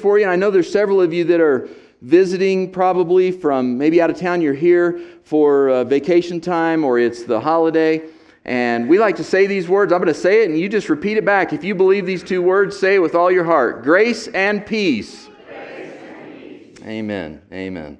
for you. And I know there's several of you that are visiting probably from maybe out of town. You're here for uh, vacation time or it's the holiday. And we like to say these words. I'm going to say it and you just repeat it back. If you believe these two words, say it with all your heart grace and peace. Grace and peace. Amen. Amen.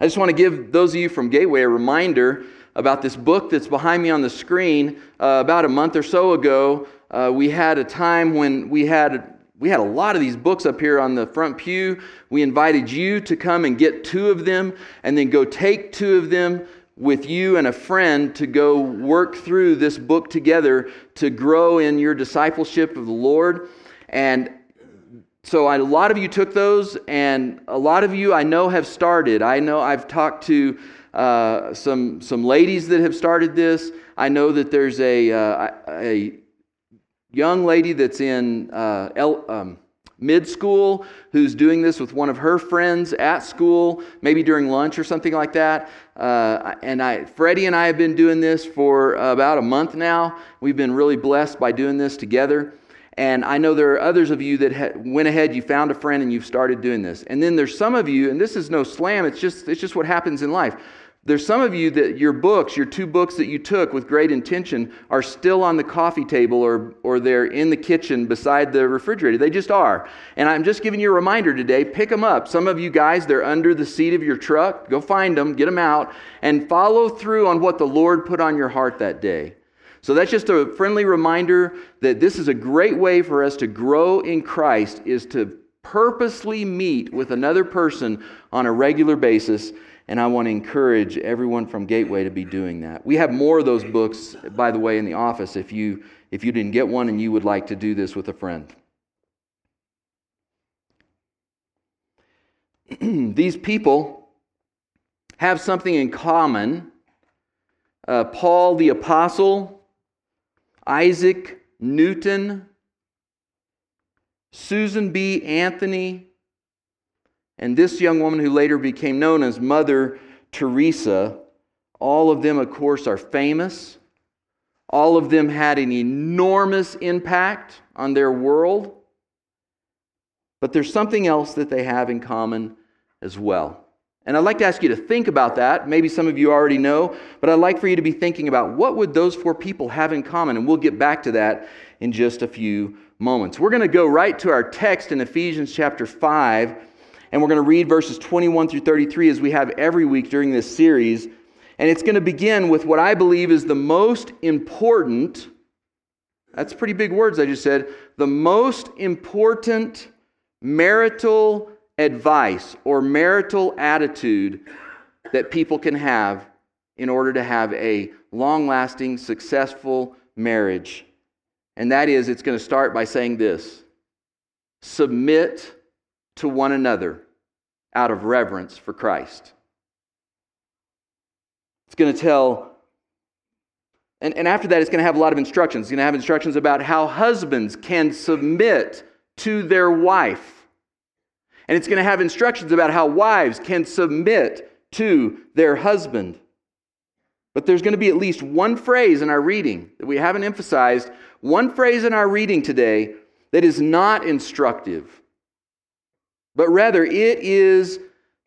I just want to give those of you from Gateway a reminder about this book that's behind me on the screen. Uh, about a month or so ago, uh, we had a time when we had we had a lot of these books up here on the front pew. We invited you to come and get two of them, and then go take two of them with you and a friend to go work through this book together to grow in your discipleship of the Lord. And so I, a lot of you took those, and a lot of you I know have started. I know I've talked to uh, some some ladies that have started this. I know that there's a uh, a young lady that's in uh, um, mid school who's doing this with one of her friends at school, maybe during lunch or something like that. Uh, and I, Freddie and I have been doing this for about a month now. We've been really blessed by doing this together. And I know there are others of you that ha- went ahead, you found a friend, and you've started doing this. And then there's some of you, and this is no slam, it's just, it's just what happens in life. There's some of you that your books, your two books that you took with great intention, are still on the coffee table or, or they're in the kitchen beside the refrigerator. They just are. And I'm just giving you a reminder today pick them up. Some of you guys, they're under the seat of your truck. Go find them, get them out, and follow through on what the Lord put on your heart that day. So that's just a friendly reminder that this is a great way for us to grow in Christ is to purposely meet with another person on a regular basis and I want to encourage everyone from Gateway to be doing that. We have more of those books by the way in the office if you if you didn't get one and you would like to do this with a friend. These people have something in common. Uh, Paul the apostle Isaac Newton, Susan B. Anthony, and this young woman who later became known as Mother Teresa. All of them, of course, are famous. All of them had an enormous impact on their world. But there's something else that they have in common as well. And I'd like to ask you to think about that. Maybe some of you already know, but I'd like for you to be thinking about what would those four people have in common, and we'll get back to that in just a few moments. We're going to go right to our text in Ephesians chapter 5, and we're going to read verses 21 through 33 as we have every week during this series. And it's going to begin with what I believe is the most important, that's pretty big words I just said, the most important marital advice or marital attitude that people can have in order to have a long lasting, successful marriage. And that is, it's going to start by saying this submit to one another out of reverence for Christ. It's going to tell, and, and after that, it's going to have a lot of instructions. It's going to have instructions about how husbands can submit to their wife and it's going to have instructions about how wives can submit to their husband. But there's going to be at least one phrase in our reading that we haven't emphasized, one phrase in our reading today that is not instructive, but rather it is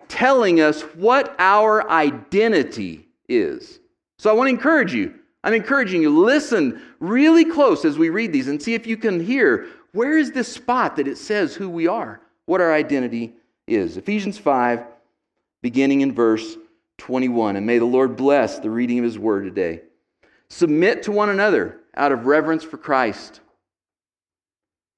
telling us what our identity is. So I want to encourage you. I'm encouraging you, listen really close as we read these and see if you can hear where is this spot that it says who we are what our identity is. Ephesians 5, beginning in verse 21. And may the Lord bless the reading of his word today. Submit to one another out of reverence for Christ.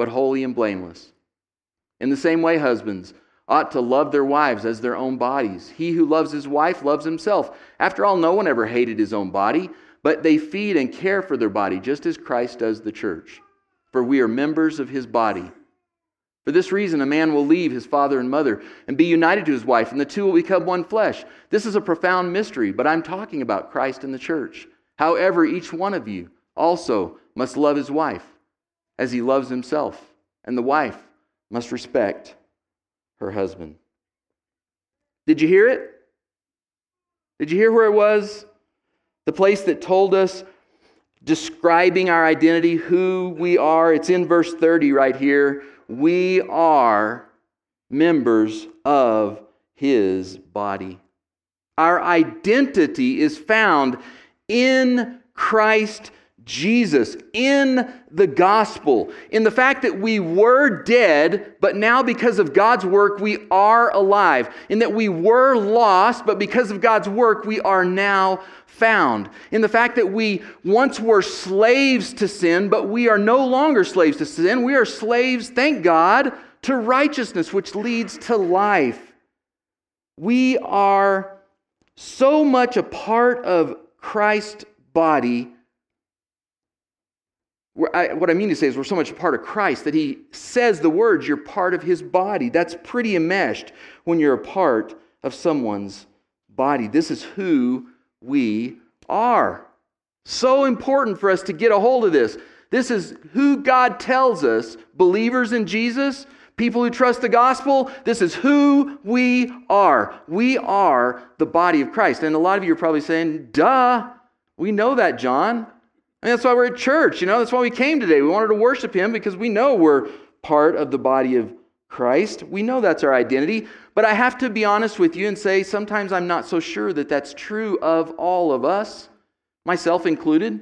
but holy and blameless. In the same way, husbands ought to love their wives as their own bodies. He who loves his wife loves himself. After all, no one ever hated his own body, but they feed and care for their body, just as Christ does the church. For we are members of his body. For this reason, a man will leave his father and mother and be united to his wife, and the two will become one flesh. This is a profound mystery, but I'm talking about Christ and the church. However, each one of you also must love his wife as he loves himself, and the wife must respect her husband. Did you hear it? Did you hear where it was? The place that told us, describing our identity, who we are. It's in verse 30 right here we are members of his body. Our identity is found in Christ Jesus, in the gospel, in the fact that we were dead, but now because of God's work, we are alive, in that we were lost, but because of God's work, we are now found. In the fact that we once were slaves to sin, but we are no longer slaves to sin. We are slaves, thank God, to righteousness, which leads to life. We are so much a part of Christ's body. What I mean to say is, we're so much a part of Christ that He says the words, you're part of His body. That's pretty enmeshed when you're a part of someone's body. This is who we are. So important for us to get a hold of this. This is who God tells us, believers in Jesus, people who trust the gospel, this is who we are. We are the body of Christ. And a lot of you are probably saying, duh, we know that, John. And that's why we're at church. You know, that's why we came today. We wanted to worship him because we know we're part of the body of Christ. We know that's our identity. But I have to be honest with you and say sometimes I'm not so sure that that's true of all of us, myself included.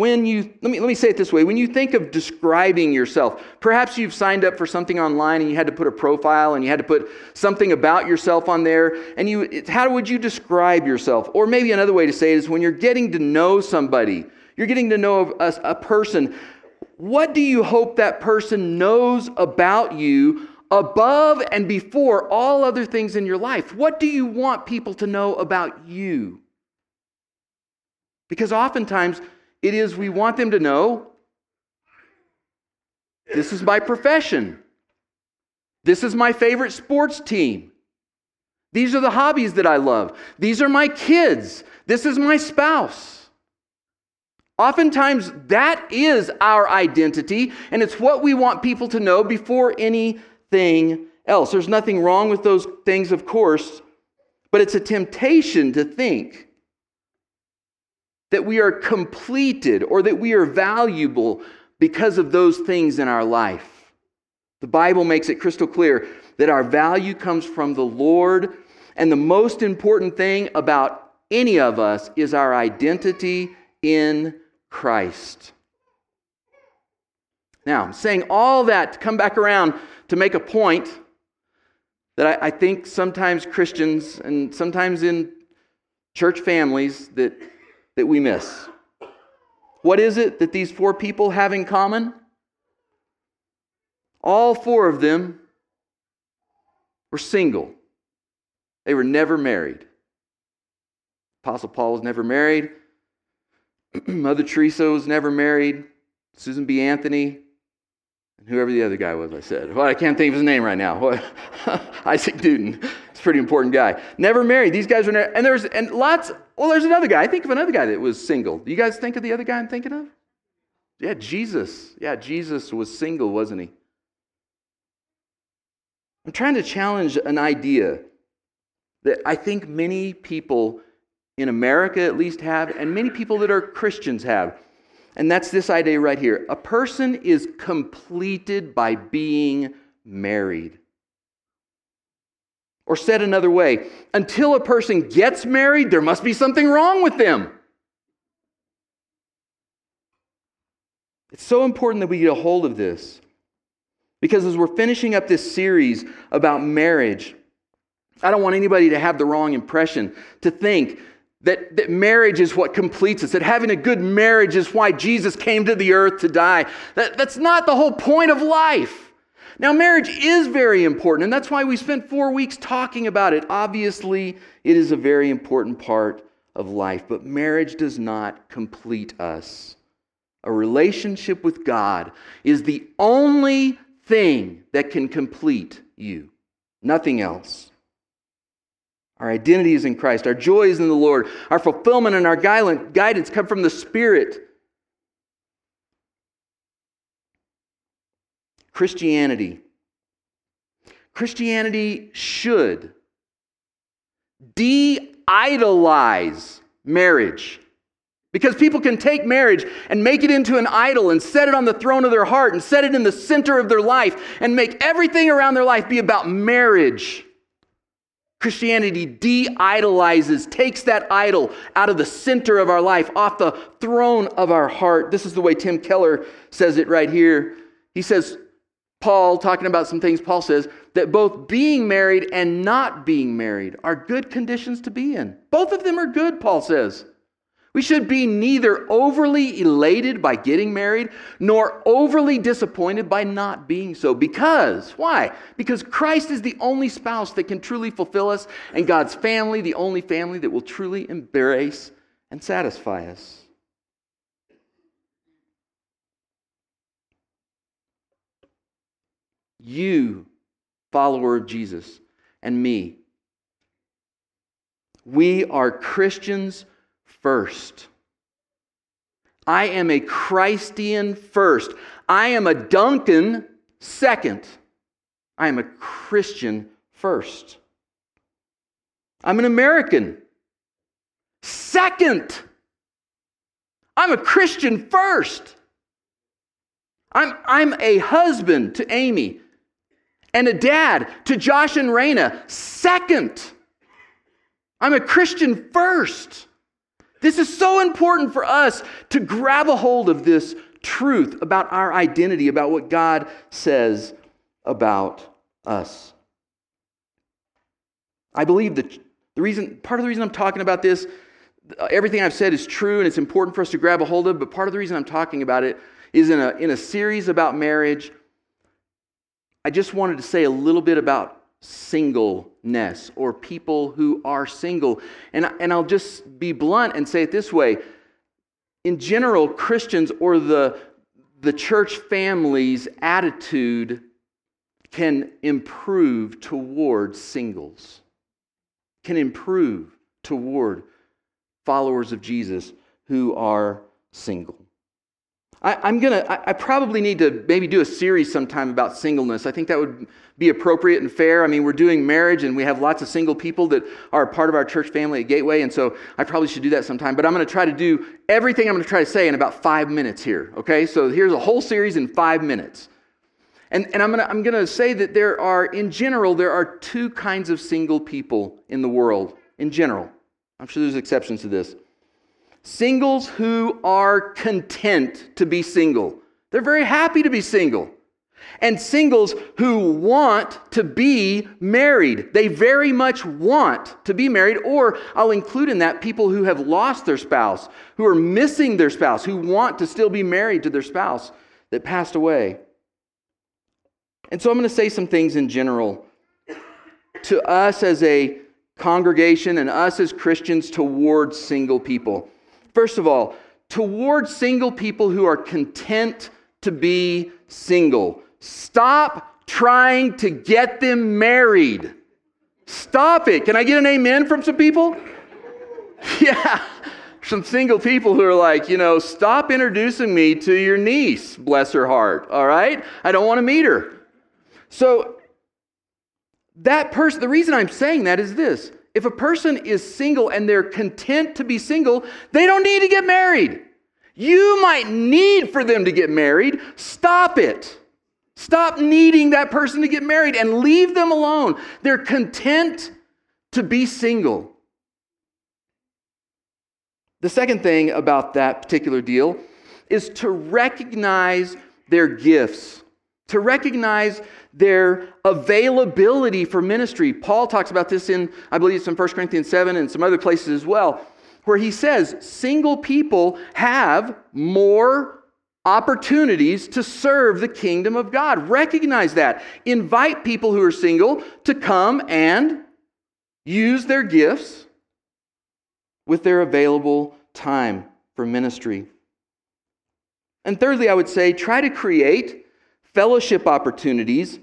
When you, let me, let me say it this way when you think of describing yourself, perhaps you've signed up for something online and you had to put a profile and you had to put something about yourself on there. And you, how would you describe yourself? Or maybe another way to say it is when you're getting to know somebody, you're getting to know a, a person, what do you hope that person knows about you above and before all other things in your life. What do you want people to know about you? Because oftentimes it is we want them to know this is my profession, this is my favorite sports team. These are the hobbies that I love. These are my kids. This is my spouse. Oftentimes, that is our identity, and it's what we want people to know before anything else. There's nothing wrong with those things, of course, but it's a temptation to think that we are completed or that we are valuable because of those things in our life. The Bible makes it crystal clear that our value comes from the Lord, and the most important thing about any of us is our identity in Christ. Now, saying all that to come back around to make a point that I, I think sometimes Christians and sometimes in church families that, that we miss. What is it that these four people have in common? All four of them were single. They were never married. Apostle Paul was never married. Mother Teresa was never married. Susan B. Anthony and whoever the other guy was, I said. Well, I can't think of his name right now. Isaac Newton. It's a pretty important guy. Never married. These guys were never, and there's and lots. Well, there's another guy. I think of another guy that was single. Do you guys think of the other guy I'm thinking of? Yeah, Jesus. Yeah, Jesus was single, wasn't he? I'm trying to challenge an idea that I think many people in America at least have, and many people that are Christians have. And that's this idea right here. A person is completed by being married. Or said another way, until a person gets married, there must be something wrong with them. It's so important that we get a hold of this. Because as we're finishing up this series about marriage, I don't want anybody to have the wrong impression, to think that, that marriage is what completes us, that having a good marriage is why Jesus came to the earth to die. That, that's not the whole point of life. Now, marriage is very important, and that's why we spent four weeks talking about it. Obviously, it is a very important part of life, but marriage does not complete us. a relationship with God, is the only thing that can complete you. Nothing else. Our identity is in Christ. Our joy is in the Lord. Our fulfillment and our guidance come from the Spirit. Christianity. Christianity should de idolize marriage. Because people can take marriage and make it into an idol and set it on the throne of their heart and set it in the center of their life and make everything around their life be about marriage. Christianity de idolizes, takes that idol out of the center of our life, off the throne of our heart. This is the way Tim Keller says it right here. He says, Paul, talking about some things, Paul says that both being married and not being married are good conditions to be in. Both of them are good, Paul says. We should be neither overly elated by getting married nor overly disappointed by not being so. Because, why? Because Christ is the only spouse that can truly fulfill us, and God's family, the only family that will truly embrace and satisfy us. You, follower of Jesus, and me, we are Christians first. I am a Christian first. I am a Duncan second. I am a Christian first. I'm an American second. I'm a Christian first. I'm, I'm a husband to Amy and a dad to Josh and Raina second. I'm a Christian first. This is so important for us to grab a hold of this truth about our identity, about what God says about us. I believe that the reason, part of the reason I'm talking about this, uh, everything I've said is true and it's important for us to grab a hold of, but part of the reason I'm talking about it is in a, in a series about marriage. I just wanted to say a little bit about singleness or people who are single. And, and I'll just be blunt and say it this way. In general, Christians or the, the church family's attitude can improve toward singles, can improve toward followers of Jesus who are single. I, am gonna. I, I, probably need to maybe do a series sometime about singleness. I think that would be appropriate and fair. I mean, we're doing marriage, and we have lots of single people that are part of our church family at Gateway, and so I probably should do that sometime. But I'm to try to do everything I'm to try to say in about five minutes here. Okay, so here's a whole series in five minutes, and and I'm to I'm to say that there are, in general, there are two kinds of single people in the world. In general, I'm sure there's exceptions to this. Singles who are content to be single. They're very happy to be single. And singles who want to be married. They very much want to be married, or I'll include in that people who have lost their spouse, who are missing their spouse, who want to still be married to their spouse that passed away. And so I'm going to say some things in general to us as a congregation and us as Christians towards single people. First of all, towards single people who are content to be single. Stop trying to get them married. Stop it. Can I get an amen from some people? Yeah. Some single people who are like, you know, stop introducing me to your niece, bless her heart, all right? I don't want to meet her. So, that person, the reason I'm saying that is this if a person is single and they're content to be single, they don't need to get married. You might need for them to get married. Stop it. Stop needing that person to get married and leave them alone. They're content to be single. The second thing about that particular deal is to recognize their gifts, to recognize their availability for ministry. Paul talks about this in, I believe it's in 1 Corinthians 7 and some other places as well, where he says single people have more opportunities to serve the kingdom of God. Recognize that. Invite people who are single to come and use their gifts with their available time for ministry. And thirdly, I would say try to create fellowship opportunities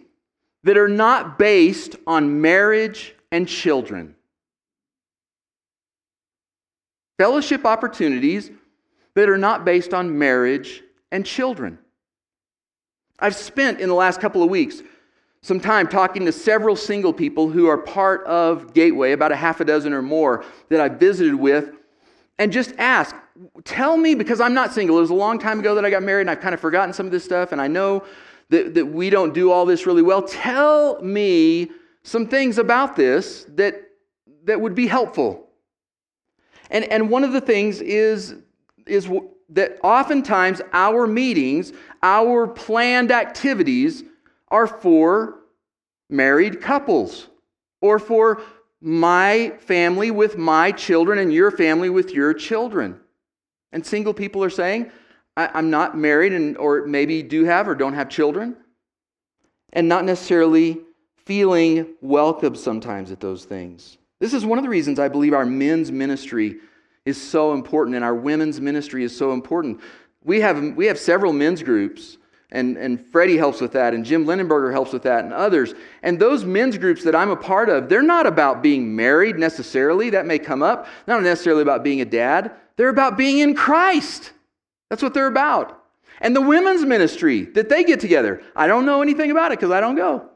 that are not based on marriage and children. Fellowship opportunities that are not based on marriage and children. I've spent in the last couple of weeks some time talking to several single people who are part of Gateway, about a half a dozen or more that I visited with, and just ask, tell me, because I'm not single. It was a long time ago that I got married, and I've kind of forgotten some of this stuff, and I know that, that we don't do all this really well. Tell me some things about this that, that would be helpful. And, and one of the things is, is that oftentimes our meetings, our planned activities, are for married couples or for my family with my children and your family with your children. And single people are saying, I'm not married and or maybe do have or don't have children, and not necessarily feeling welcome sometimes at those things. This is one of the reasons I believe our men's ministry is so important and our women's ministry is so important. We have, we have several men's groups and, and Freddie helps with that, and Jim Lindenberger helps with that, and others. And those men's groups that I'm a part of, they're not about being married necessarily. That may come up. Not necessarily about being a dad. They're about being in Christ. That's what they're about. And the women's ministry that they get together, I don't know anything about it because I don't go.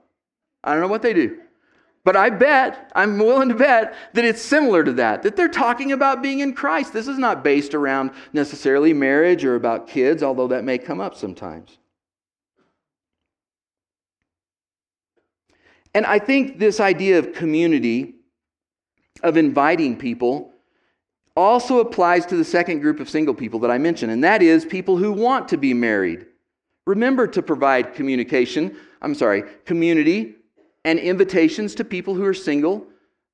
I don't know what they do. But I bet, I'm willing to bet that it's similar to that, that they're talking about being in Christ. This is not based around necessarily marriage or about kids, although that may come up sometimes. And I think this idea of community, of inviting people, also applies to the second group of single people that I mentioned, and that is people who want to be married. Remember to provide communication, I'm sorry, community and invitations to people who are single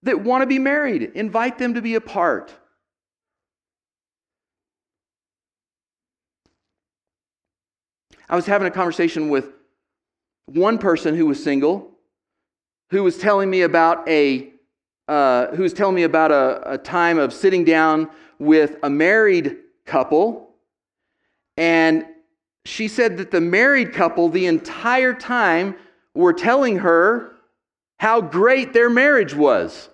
that want to be married. Invite them to be a part. I was having a conversation with one person who was single who was telling me about a uh, who was telling me about a, a time of sitting down with a married couple, and she said that the married couple the entire time were telling her how great their marriage was.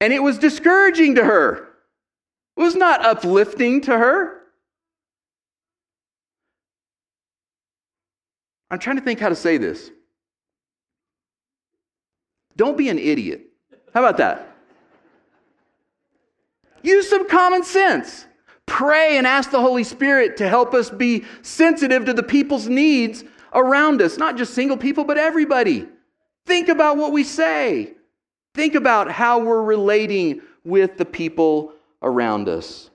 And it was discouraging to her. It was not uplifting to her. I'm trying to think how to say this. Don't be an idiot. How about that? Use some common sense. Pray and ask the Holy Spirit to help us be sensitive to the people's needs around us, not just single people, but everybody. Think about what we say. Think about how we're relating with the people around us.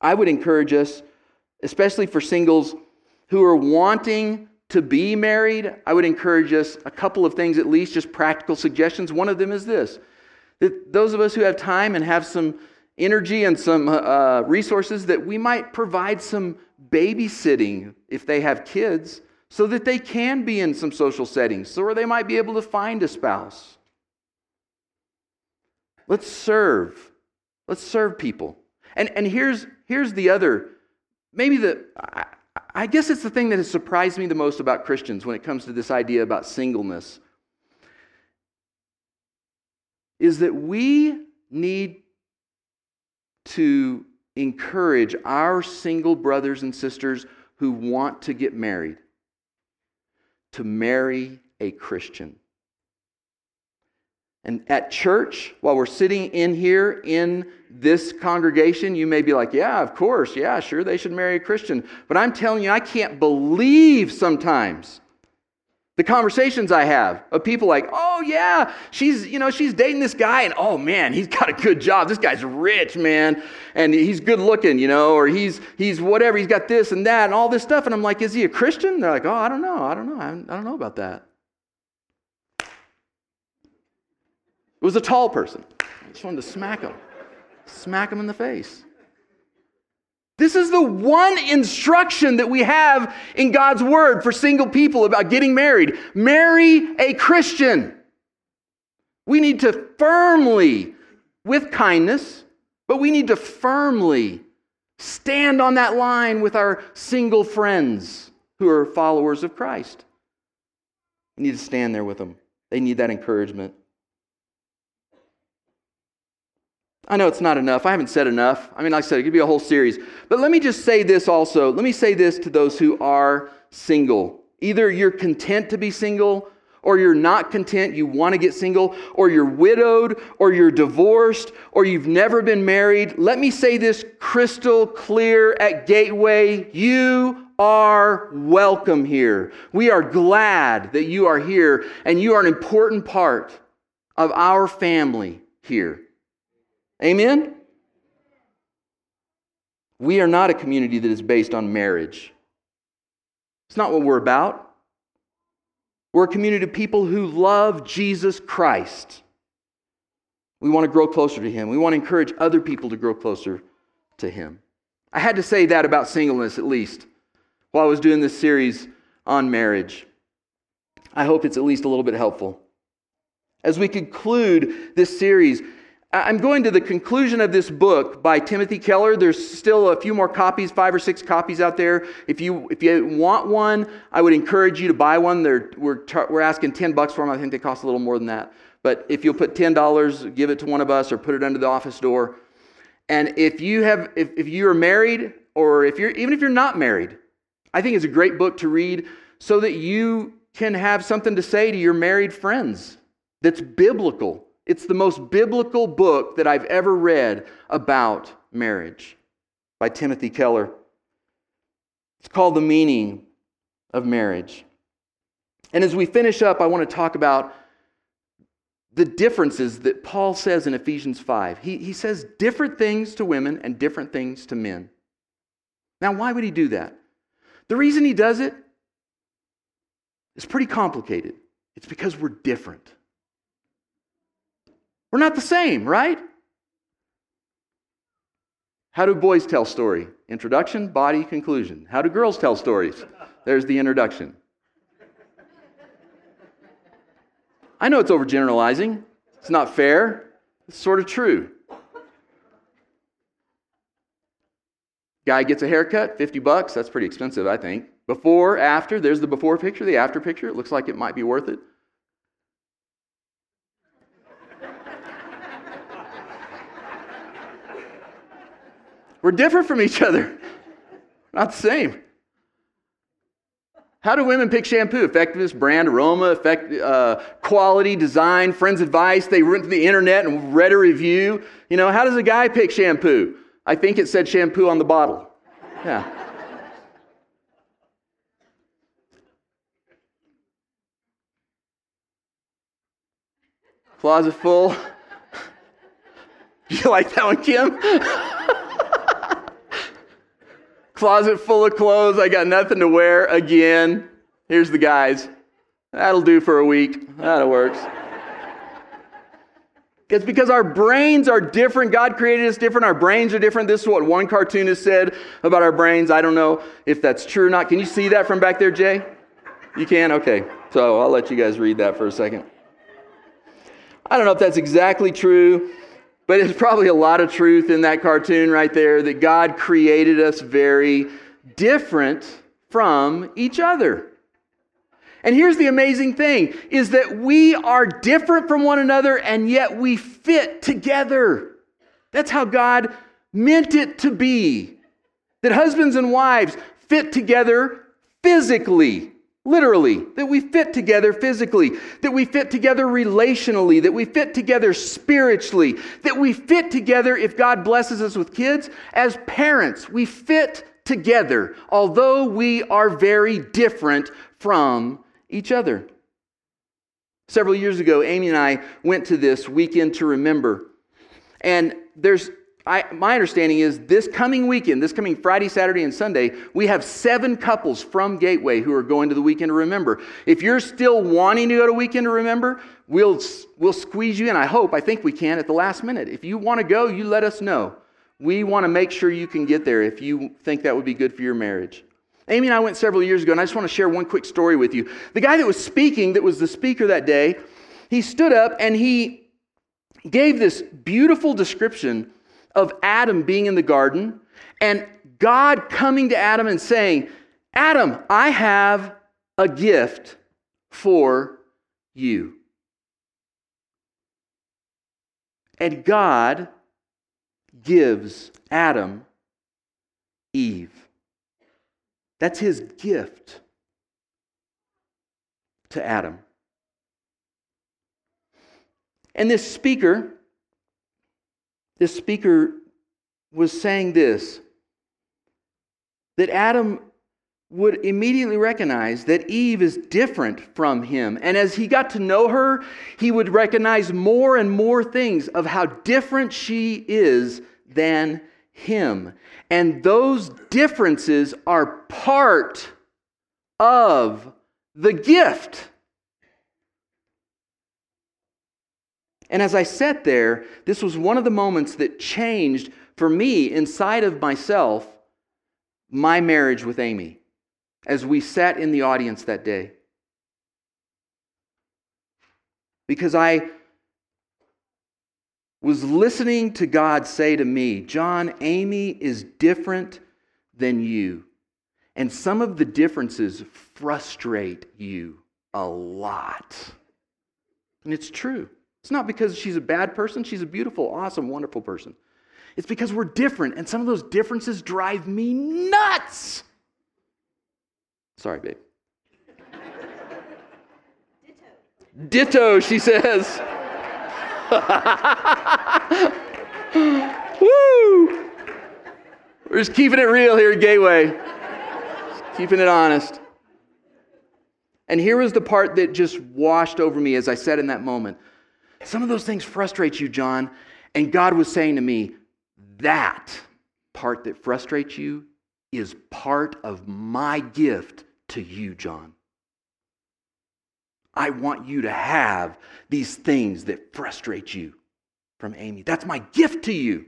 I would encourage us, especially for singles who are wanting to be married, I would encourage us a couple of things at least, just practical suggestions. One of them is this that those of us who have time and have some energy and some uh, resources, that we might provide some babysitting if they have kids so that they can be in some social settings, so where they might be able to find a spouse. Let's serve. Let's serve people. And, and here's, here's the other, maybe the, I guess it's the thing that has surprised me the most about Christians when it comes to this idea about singleness is that we need to encourage our single brothers and sisters who want to get married to marry a Christian. And at church, while we're sitting in here in this congregation, you may be like, yeah, of course, yeah, sure, they should marry a Christian. But I'm telling you, I can't believe sometimes the conversations I have of people like, oh yeah, she's, you know, she's dating this guy, and oh man, he's got a good job. This guy's rich, man, and he's good looking, you know, or he's he's whatever, he's got this and that and all this stuff. And I'm like, is he a Christian? They're like, oh, I don't know, I don't know, I don't know about that. Was a tall person. I just wanted to smack him, smack him in the face. This is the one instruction that we have in God's word for single people about getting married marry a Christian. We need to firmly, with kindness, but we need to firmly stand on that line with our single friends who are followers of Christ. We need to stand there with them. They need that encouragement. I know it's not enough. I haven't said enough. I mean, like I said, it could be a whole series. But let me just say this also. Let me say this to those who are single. Either you're content to be single, or you're not content, you want to get single, or you're widowed, or you're divorced, or you've never been married. Let me say this crystal clear at Gateway. You are welcome here. We are glad that you are here, and you are an important part of our family here. Amen? We are not a community that is based on marriage. It's not what we're about. We're a community of people who love Jesus Christ. We want to grow closer to Him. We want to encourage other people to grow closer to Him. I had to say that about singleness, at least, while I was doing this series on marriage. I hope it's at least a little bit helpful. As we conclude this series, I'm going to the conclusion of this book by Timothy Keller. There's still a few more copies, five or six copies out there. If you, if you want one, I would encourage you to buy one. They're, we're, we're asking 10 bucks for them. I think they cost a little more than that. But if you'll put $10, give it to one of us or put it under the office door. And if you have, if, if you are married or if you're, even if you're not married, I think it's a great book to read so that you can have something to say to your married friends that's biblical it's the most biblical book that I've ever read about marriage by Timothy Keller. It's called The Meaning of Marriage. And as we finish up, I want to talk about the differences that Paul says in Ephesians 5. He, he says different things to women and different things to men. Now, why would he do that? The reason he does it is pretty complicated. It's because we're different. We're not the same, right? How do boys tell story? Introduction, body, conclusion. How do girls tell stories? There's the introduction. I know it's overgeneralizing. It's not fair. It's sort of true. Guy gets a haircut, 50 bucks. That's pretty expensive, I think. Before, after, there's the before picture, the after picture. It looks like it might be worth it. We're different from each other, not the same. How do women pick shampoo? Effectiveness, brand, aroma, effect, uh, quality, design, friends' advice. They went to the internet and read a review. You know, how does a guy pick shampoo? I think it said shampoo on the bottle. Yeah. Closet full. you like that one, Kim? Closet full of clothes. I got nothing to wear again. Here's the guys. That'll do for a week. That works. It's because our brains are different. God created us different. Our brains are different. This is what one cartoonist said about our brains. I don't know if that's true or not. Can you see that from back there, Jay? You can? Okay. So I'll let you guys read that for a second. I don't know if that's exactly true. But it's probably a lot of truth in that cartoon right there that God created us very different from each other. And here's the amazing thing is that we are different from one another and yet we fit together. That's how God meant it to be. That husbands and wives fit together physically. Literally, that we fit together physically, that we fit together relationally, that we fit together spiritually, that we fit together if God blesses us with kids as parents. We fit together, although we are very different from each other. Several years ago, Amy and I went to this weekend to remember. And there's I, my understanding is this coming weekend, this coming Friday, Saturday, and Sunday, we have seven couples from Gateway who are going to the weekend to remember. If you're still wanting to go to weekend to remember, we'll, we'll squeeze you in. I hope, I think we can at the last minute. If you want to go, you let us know. We want to make sure you can get there if you think that would be good for your marriage. Amy and I went several years ago, and I just want to share one quick story with you. The guy that was speaking, that was the speaker that day, he stood up and he gave this beautiful description of Adam being in the garden And God coming to Adam and saying, Adam, I have a gift for you. And God gives Adam Eve. That's his gift to Adam. And this speaker, this speaker was saying this that Adam would immediately recognize that Eve is different from him. And as he got to know her, he would recognize more and more things of how different she is than him. And those differences are part of the gift. And as I sat there, this was one of the moments that changed for me inside of myself my marriage with Amy as we sat in the audience that day. Because I was listening to God say to me, John, Amy is different than you. And some of the differences frustrate you a lot. And it's true. It's not because she's a bad person, she's a beautiful, awesome, wonderful person. It's because we're different, and some of those differences drive me nuts. Sorry, babe. Ditto, Ditto she says. Woo! We're just keeping it real here at Gateway, just keeping it honest. And here was the part that just washed over me as I said in that moment. Some of those things frustrate you, John. And God was saying to me, that part that frustrates you is part of my gift to you, John. I want you to have these things that frustrate you from Amy. That's my gift to you.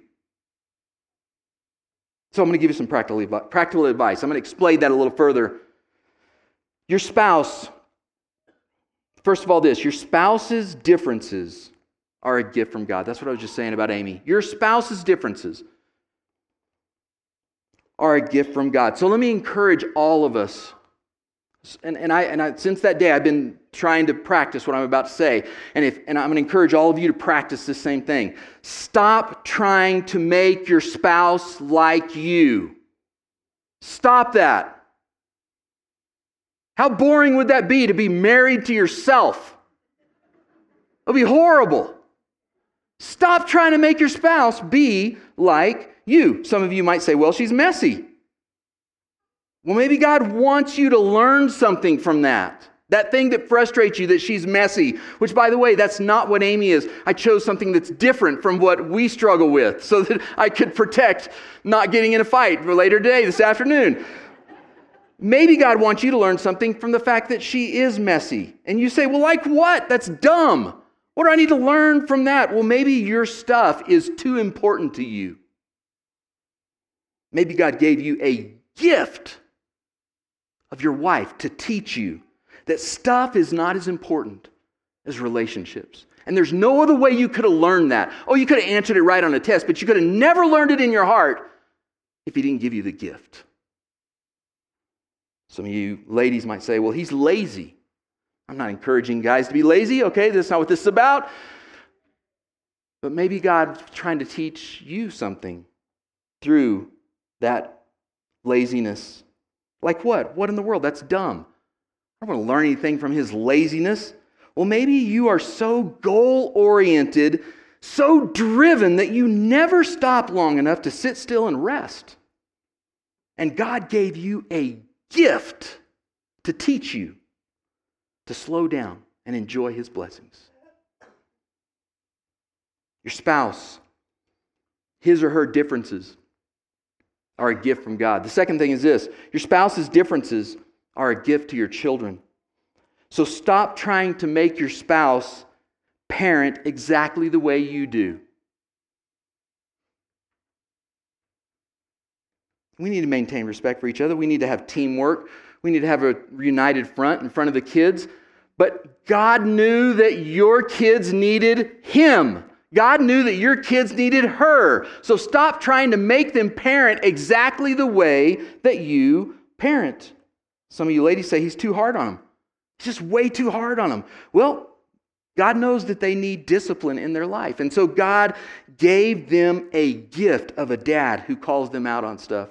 So I'm going to give you some practical, advice. I'm going to explain that a little further. Your spouse, first of all, this your spouse's differences are a gift from God. That's what I was just saying about Amy. Your spouse's differences are a gift from God. So let me encourage all of us and, and, I, and I, since that day, I've been trying to practice what I'm about to say. And, if, and I'm going to encourage all of you to practice the same thing. Stop trying to make your spouse like you. Stop that. How boring would that be to be married to yourself? It would be horrible. Stop trying to make your spouse be like you. Some of you might say, well, she's messy. Well, maybe God wants you to learn something from that. That thing that frustrates you that she's messy, which, by the way, that's not what Amy is. I chose something that's different from what we struggle with so that I could protect not getting in a fight for later today, this afternoon. Maybe God wants you to learn something from the fact that she is messy. And you say, well, like what? That's dumb. What do I need to learn from that? Well, maybe your stuff is too important to you. Maybe God gave you a gift of your wife to teach you that stuff is not as important as relationships. And there's no other way you could have learned that. Oh, you could have answered it right on a test, but you could have never learned it in your heart if he didn't give you the gift. Some of you ladies might say, well, he's lazy. I'm not encouraging guys to be lazy, okay? That's not what this is about. But maybe God's trying to teach you something through that laziness like what? What in the world? That's dumb. I don't want to learn anything from his laziness. Well, maybe you are so goal oriented, so driven that you never stop long enough to sit still and rest. And God gave you a gift to teach you to slow down and enjoy his blessings. Your spouse, his or her differences, are a gift from God. The second thing is this your spouse's differences are a gift to your children. So stop trying to make your spouse parent exactly the way you do. We need to maintain respect for each other. We need to have teamwork. We need to have a united front in front of the kids. But God knew that your kids needed Him. God knew that your kids needed her. So stop trying to make them parent exactly the way that you parent. Some of you ladies say he's too hard on them. He's just way too hard on them. Well, God knows that they need discipline in their life. And so God gave them a gift of a dad who calls them out on stuff.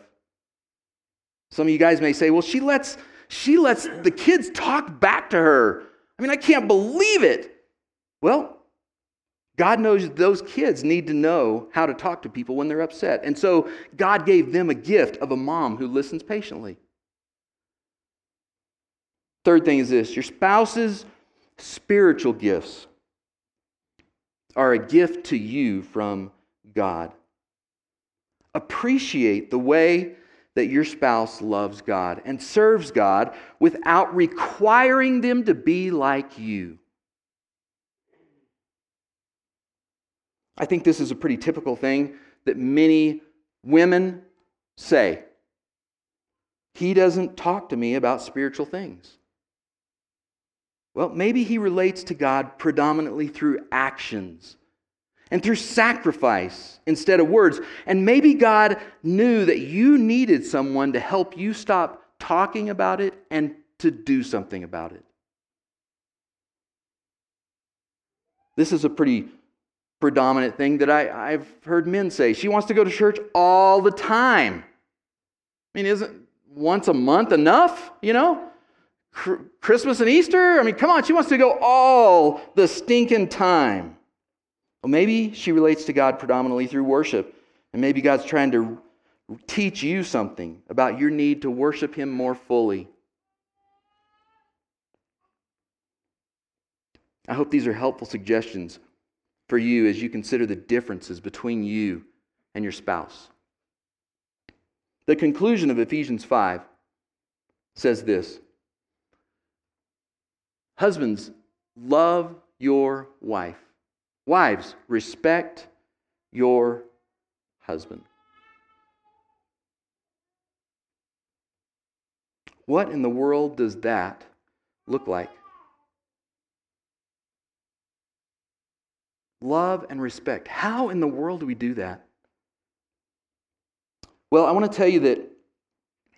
Some of you guys may say, well, she lets, she lets the kids talk back to her. I mean, I can't believe it. Well, God knows those kids need to know how to talk to people when they're upset. And so God gave them a gift of a mom who listens patiently. Third thing is this your spouse's spiritual gifts are a gift to you from God. Appreciate the way that your spouse loves God and serves God without requiring them to be like you. I think this is a pretty typical thing that many women say. He doesn't talk to me about spiritual things. Well, maybe he relates to God predominantly through actions and through sacrifice instead of words. And maybe God knew that you needed someone to help you stop talking about it and to do something about it. This is a pretty predominant thing that I, have heard men say. She wants to go to church all the time. I mean, isn't once a month enough? You know? Christmas and Easter? I mean, come on, she wants to go all the stinking time. Well, maybe she relates to God predominantly through worship, and maybe God's trying to teach you something about your need to worship Him more fully. I hope these are helpful suggestions for you as you consider the differences between you and your spouse. The conclusion of Ephesians 5 says this Husbands, love your wife Wives, respect your husband. What in the world does that look like? Love and respect. How in the world do we do that? Well, I want to tell you that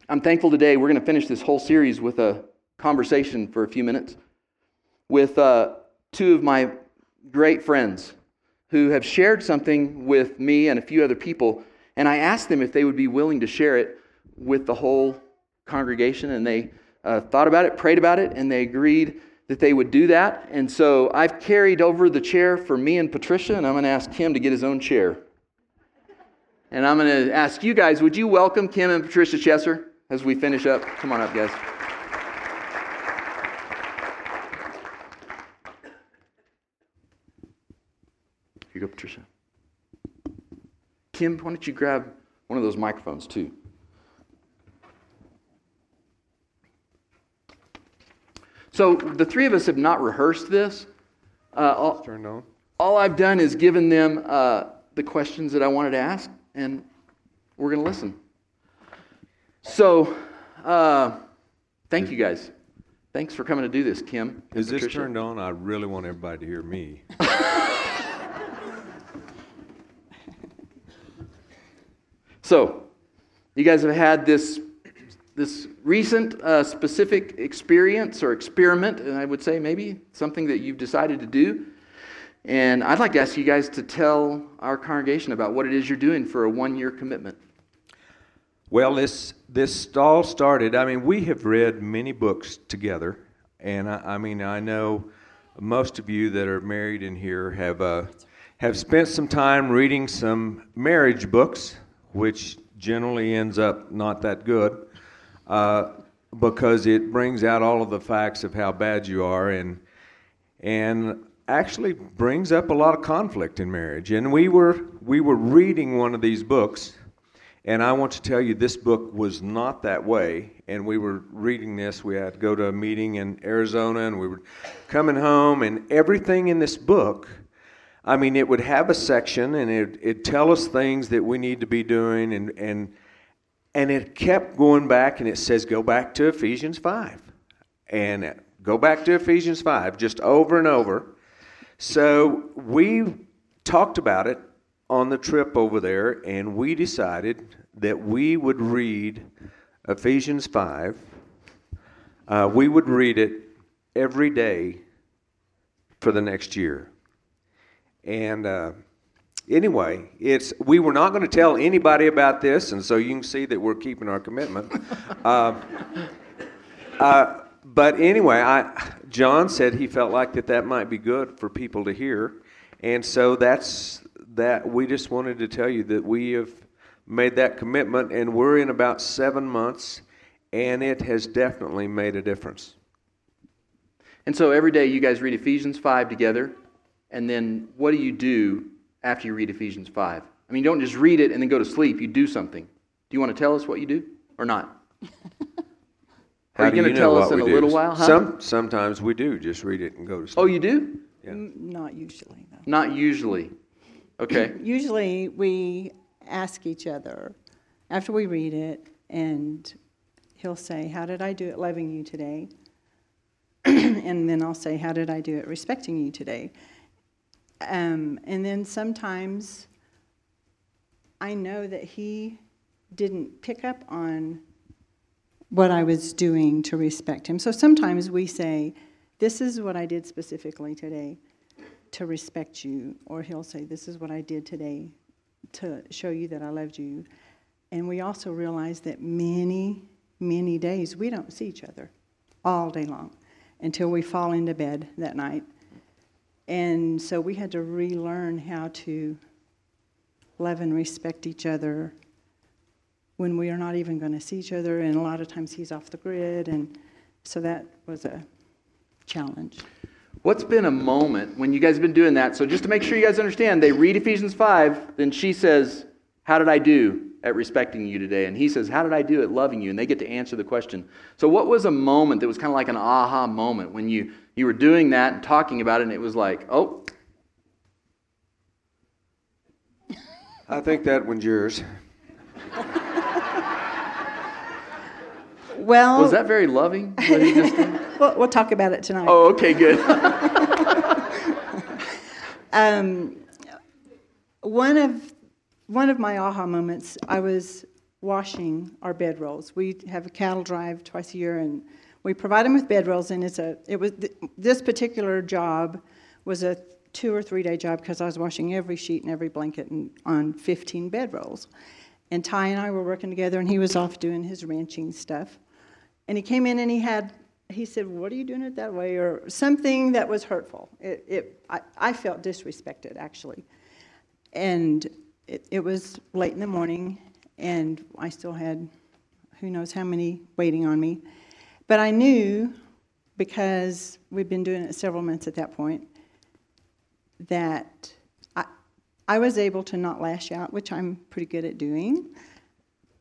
I'm thankful today. We're going to finish this whole series with a conversation for a few minutes with uh, two of my great friends who have shared something with me and a few other people, and I asked them if they would be willing to share it with the whole congregation, and they uh, thought about it, prayed about it, and they agreed that they would do that. And so I've carried over the chair for me and Patricia, and I'm going to ask Kim to get his own chair. And I'm going to ask you guys, would you welcome Kim and Patricia Chesser as we finish up? Come on up, guys. You go, Patricia. Kim, why don't you grab one of those microphones too? So the three of us have not rehearsed this. Uh, all, turned on. all I've done is given them uh, the questions that I wanted to ask, and we're going to listen. So, uh, thank you guys. Thanks for coming to do this, Kim. Is this turned on? I really want everybody to hear me. So, you guys have had this, this recent uh, specific experience or experiment, and I would say maybe something that you've decided to do. And I'd like to ask you guys to tell our congregation about what it is you're doing for a one year commitment. Well, this, this all started, I mean, we have read many books together. And I, I mean, I know most of you that are married in here have, uh, have spent some time reading some marriage books which generally ends up not that good uh, because it brings out all of the facts of how bad you are and and actually brings up a lot of conflict in marriage. And we were we were reading one of these books, and I want to tell you this book was not that way. And we were reading this. We had to go to a meeting in Arizona, and we were coming home, and everything in this book I mean, it would have a section and it, it'd tell us things that we need to be doing, and, and, and it kept going back and it says, go back to Ephesians 5. And go back to Ephesians 5, just over and over. So we talked about it on the trip over there, and we decided that we would read Ephesians 5. Uh, we would read it every day for the next year. And uh, anyway, it's we were not going to tell anybody about this, and so you can see that we're keeping our commitment. uh, uh, but anyway, I, John said he felt like that that might be good for people to hear, and so that's that. We just wanted to tell you that we have made that commitment, and we're in about seven months, and it has definitely made a difference. And so every day you guys read Ephesians 5 together, and then what do you do after you read Ephesians 5? I mean, you don't just read it and then go to sleep, you do something. Do you want to tell us what you do or not? How Are you going to tell us in a do? little while? Huh? Some, sometimes we do just read it and go to sleep. Oh, you do? Yeah. Mm, Not usually, though. Not usually. Okay. Usually, we ask each other after we read it, and he'll say, How did I do at loving you today? and then I'll say, How did I do at respecting you today? Um, and then sometimes I know that he didn't pick up on what I was doing to respect him. So sometimes we say, This is what I did specifically today to respect you. Or he'll say, This is what I did today to show you that I loved you. And we also realize that many, many days we don't see each other all day long until we fall into bed that night. And so we had to relearn how to love and respect each other when we are not even going to see each other. And a lot of times he's off the grid. And so that was a challenge. What's been a moment when you guys have been doing that? So just to make sure you guys understand, they read Ephesians 5, then she says, How did I do at respecting you today? And he says, How did I do at loving you? And they get to answer the question. So what was a moment that was kind of like an aha moment when you, you were doing that and talking about it and it was like, oh, I think that one's yours. Well, was that very loving what he just did? we'll, we'll talk about it tonight. Oh, okay, good. Um, one of one of my aha moments, I was washing our bedrolls. We have a cattle drive twice a year, and we provide them with bedrolls. And it's a it was th- this particular job was a two or three day job because I was washing every sheet and every blanket and, on 15 bedrolls. And Ty and I were working together, and he was off doing his ranching stuff. And he came in and he had he said, "What are you doing it that way?" or something that was hurtful. It, it I, I felt disrespected actually, and it, it was late in the morning, and I still had who knows how many waiting on me, but I knew because we'd been doing it several months at that point that I I was able to not lash out, which I'm pretty good at doing,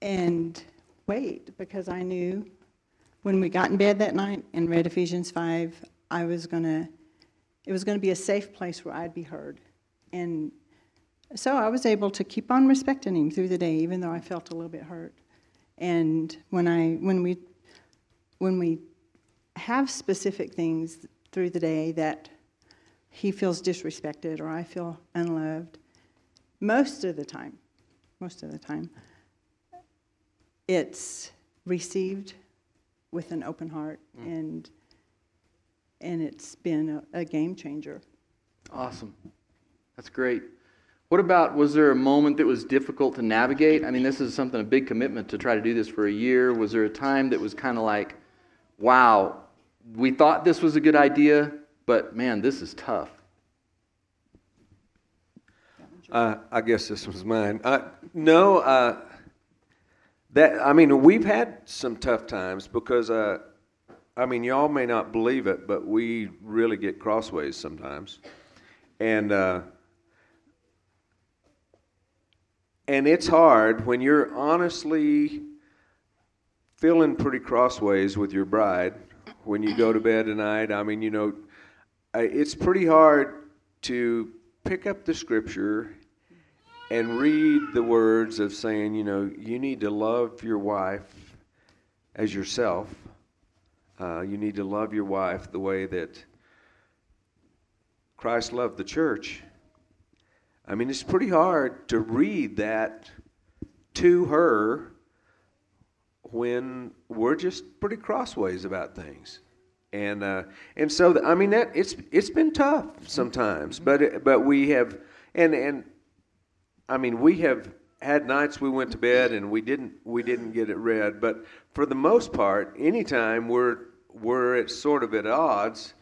and wait because I knew when we got in bed that night and read Ephesians 5, I was going to, it was going to be a safe place where I'd be heard. And so I was able to keep on respecting him through the day, even though I felt a little bit hurt. And when I, when we, when we have specific things through the day that he feels disrespected or I feel unloved, most of the time, most of the time, it's received with an open heart, mm. and and it's been a, a game changer. Awesome, that's great. What about was there a moment that was difficult to navigate? I mean, this is something a big commitment to try to do this for a year. Was there a time that was kind of like, wow, we thought this was a good idea, but man, this is tough? Uh, I guess this was mine. Uh, no, uh, that I mean, we've had some tough times because uh, I mean, y'all may not believe it, but we really get crossways sometimes, and uh, and it's hard when you're honestly feeling pretty crossways with your bride when you go to bed tonight. I mean, you know, it's pretty hard to pick up the scripture and read the words of saying, you know, you need to love your wife as yourself. Uh, you need to love your wife the way that Christ loved the church. I mean, it's pretty hard to read that to her when we're just pretty crossways about things. And uh, and so the, I mean that it's it's been tough sometimes, but but we have and and I mean we have had nights we went to bed and we didn't we didn't get it read, but for the most part, anytime we're we're at sort of at odds,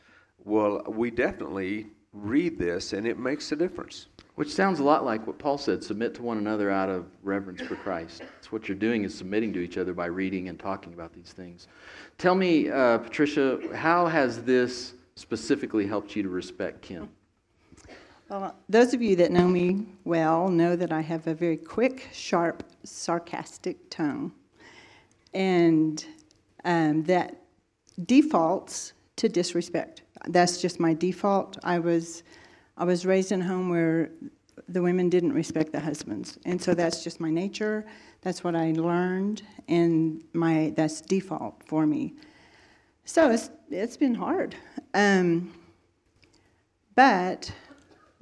well, we definitely read this and it makes a difference. Which sounds a lot like what Paul said submit to one another out of reverence for Christ. It's what you're doing is submitting to each other by reading and talking about these things. Tell me, uh, Patricia, how has this specifically helped you to respect Kim? Well, those of you that know me well know that I have a very quick, sharp, sarcastic tongue. And um, that defaults to disrespect. That's just my default. I was I was raised in a home where the women didn't respect the husbands, and so that's just my nature. That's what I learned, and my that's default for me. So it's it's been hard, um, but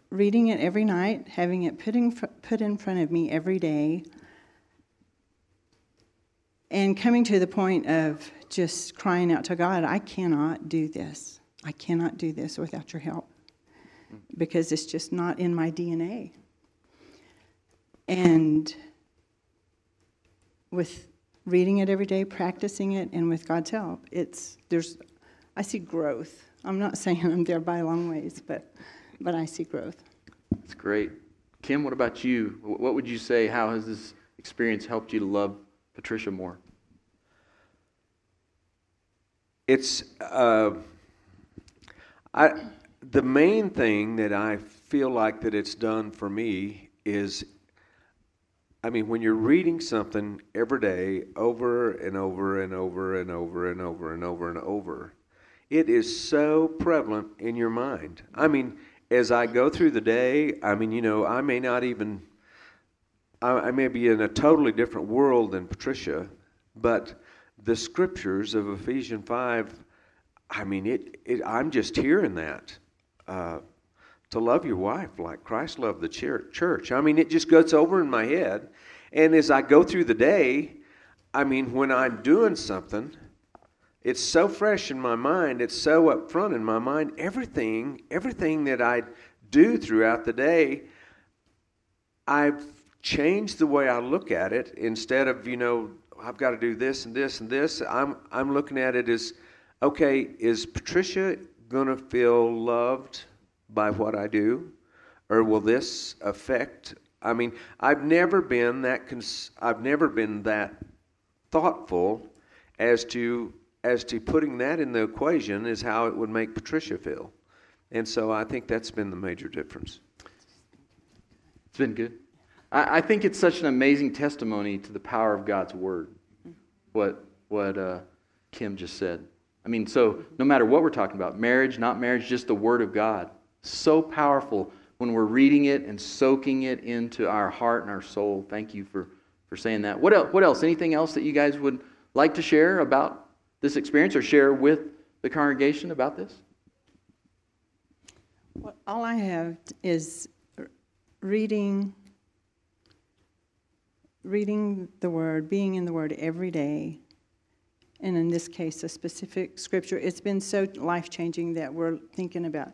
reading it every night, having it put in, put in front of me every day, and coming to the point of just crying out to God, I cannot do this. I cannot do this without your help because it's just not in my DNA. And with reading it every day, practicing it, and with God's help, it's there's I see growth. I'm not saying I'm there by long ways, but but I see growth. That's great. Kim, what about you? What would you say? How has this experience helped you to love Patricia more? It's uh, I the main thing that I feel like that it's done for me is I mean when you're reading something every day over and over and over and over and over and over and over it is so prevalent in your mind. I mean as I go through the day, I mean, you know, I may not even, I, I, may be in a totally different world than Patricia, but the scriptures of Ephesians 5, I mean, it, it I'm just hearing that. Uh, to love your wife like Christ loved the church. I mean, it just goes over in my head. And as I go through the day, I mean, when I'm doing something, it's so fresh in my mind, it's so up front in my mind. Everything, everything that I do throughout the day, I've changed the way I look at it. Instead of, you know, I've got to do this and this and this, I'm, I'm looking at it as, okay, is Patricia going to feel loved by what I do? Or will this affect? I mean, I've never been that, cons- I've never been that thoughtful as to as to putting that in the equation is how it would make Patricia feel. And so I think that's been the major difference. It's been good. I, I think it's such an amazing testimony to the power of God's word. What what uh, Kim just said. I mean, so no matter what we're talking about, marriage, not marriage, just the Word of God. So powerful when we're reading it and soaking it into our heart and our soul. Thank you for, for saying that. What else, what else? Anything else that you guys would like to share about this experience or share with the congregation about this? Well, all I have is reading reading the word, being in the word every day, and in this case, a specific scripture. It's been so life changing that we're thinking about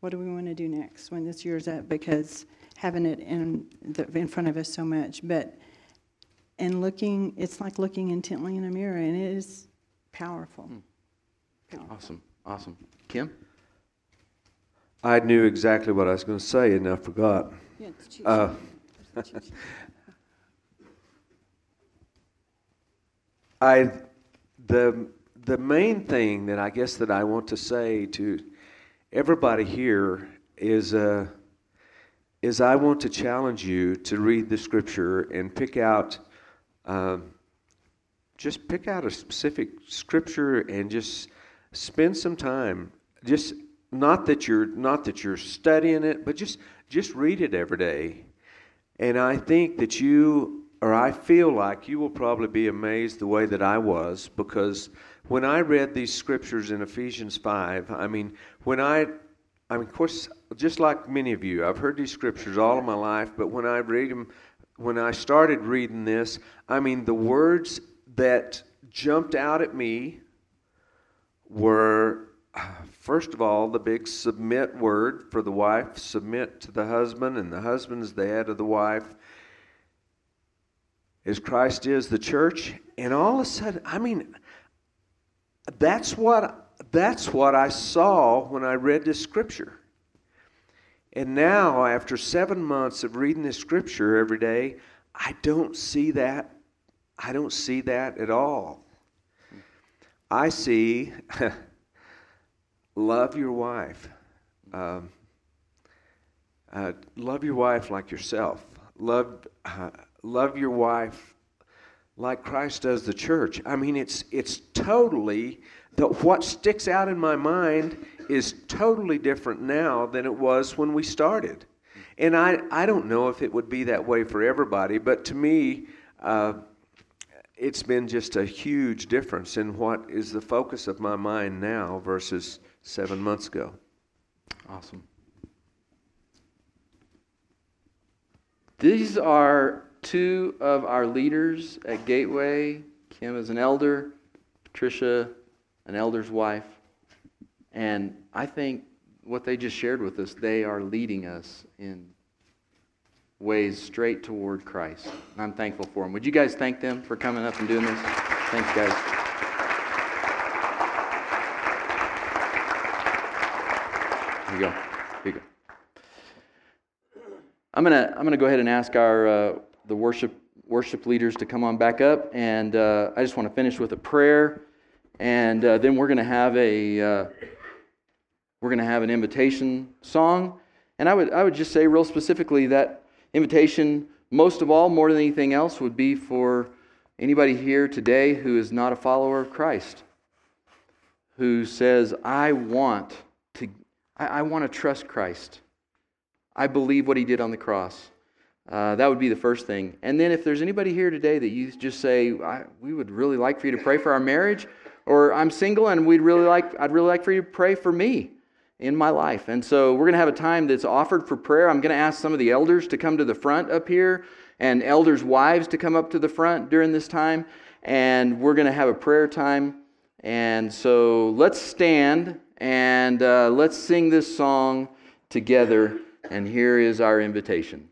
what do we want to do next when this year's up because having it in, the, in front of us so much. But and looking, it's like looking intently in a mirror, and it is powerful. Hmm. powerful. Awesome, awesome. Kim? I knew exactly what I was going to say, and I forgot. Yeah, uh, I the the main thing that I guess that I want to say to everybody here is uh, is I want to challenge you to read the scripture and pick out um, just pick out a specific scripture and just spend some time just not that you're not that you're studying it but just just read it every day. And i think that you or I feel like you will probably be amazed the way that I was because when I read these scriptures in Ephesians 5, I mean, when I I mean, of course, just like many of you, I've heard these scriptures all of my life, but when I read them, when I started reading this, I mean, the words that jumped out at me were, first of all, the big submit word for the wife submit to the husband, and the husband's the head of the wife, as Christ is the church. And all of a sudden, I mean, that's what that's what I saw when I read this scripture. And now, after seven months of reading this scripture every day, I don't see that. I don't see that at all. I see love your wife. Um, uh, love your wife like yourself. Love, uh, love your wife like Christ does the church. I mean, it's it's totally the, what sticks out in my mind is totally different now than it was when we started. And I, I don't know if it would be that way for everybody, but to me, uh, it's been just a huge difference in what is the focus of my mind now versus seven months ago. Awesome. These are two of our leaders at Gateway. Kim is an elder, Patricia an elder's wife. And I think what they just shared with us, they are leading us in ways straight toward Christ. And I'm thankful for them. Would you guys thank them for coming up and doing this? Thanks, guys. Here you go. Here you go. I'm gonna I'm gonna go ahead and ask our uh, the worship worship leaders to come on back up, and uh, I just want to finish with a prayer. And uh, then we're going to have a uh, we're going to have an invitation song. And i would i would just say real specifically that invitation most of all more than anything else would be for anybody here today who is not a follower of christ who says i want to i, I want to trust christ. I believe what he did on the cross uh, that would be the first thing. And then, if there's anybody here today that you just say, we would really like for you to pray for our marriage, or I'm single and we'd really like, I'd really like for you to pray for me in my life. And so we're going to have a time that's offered for prayer. I'm going to ask some of the elders to come to the front up here and elders' wives to come up to the front during this time. And we're going to have a prayer time. And so let's stand and uh, let's sing this song together. And here is our invitation.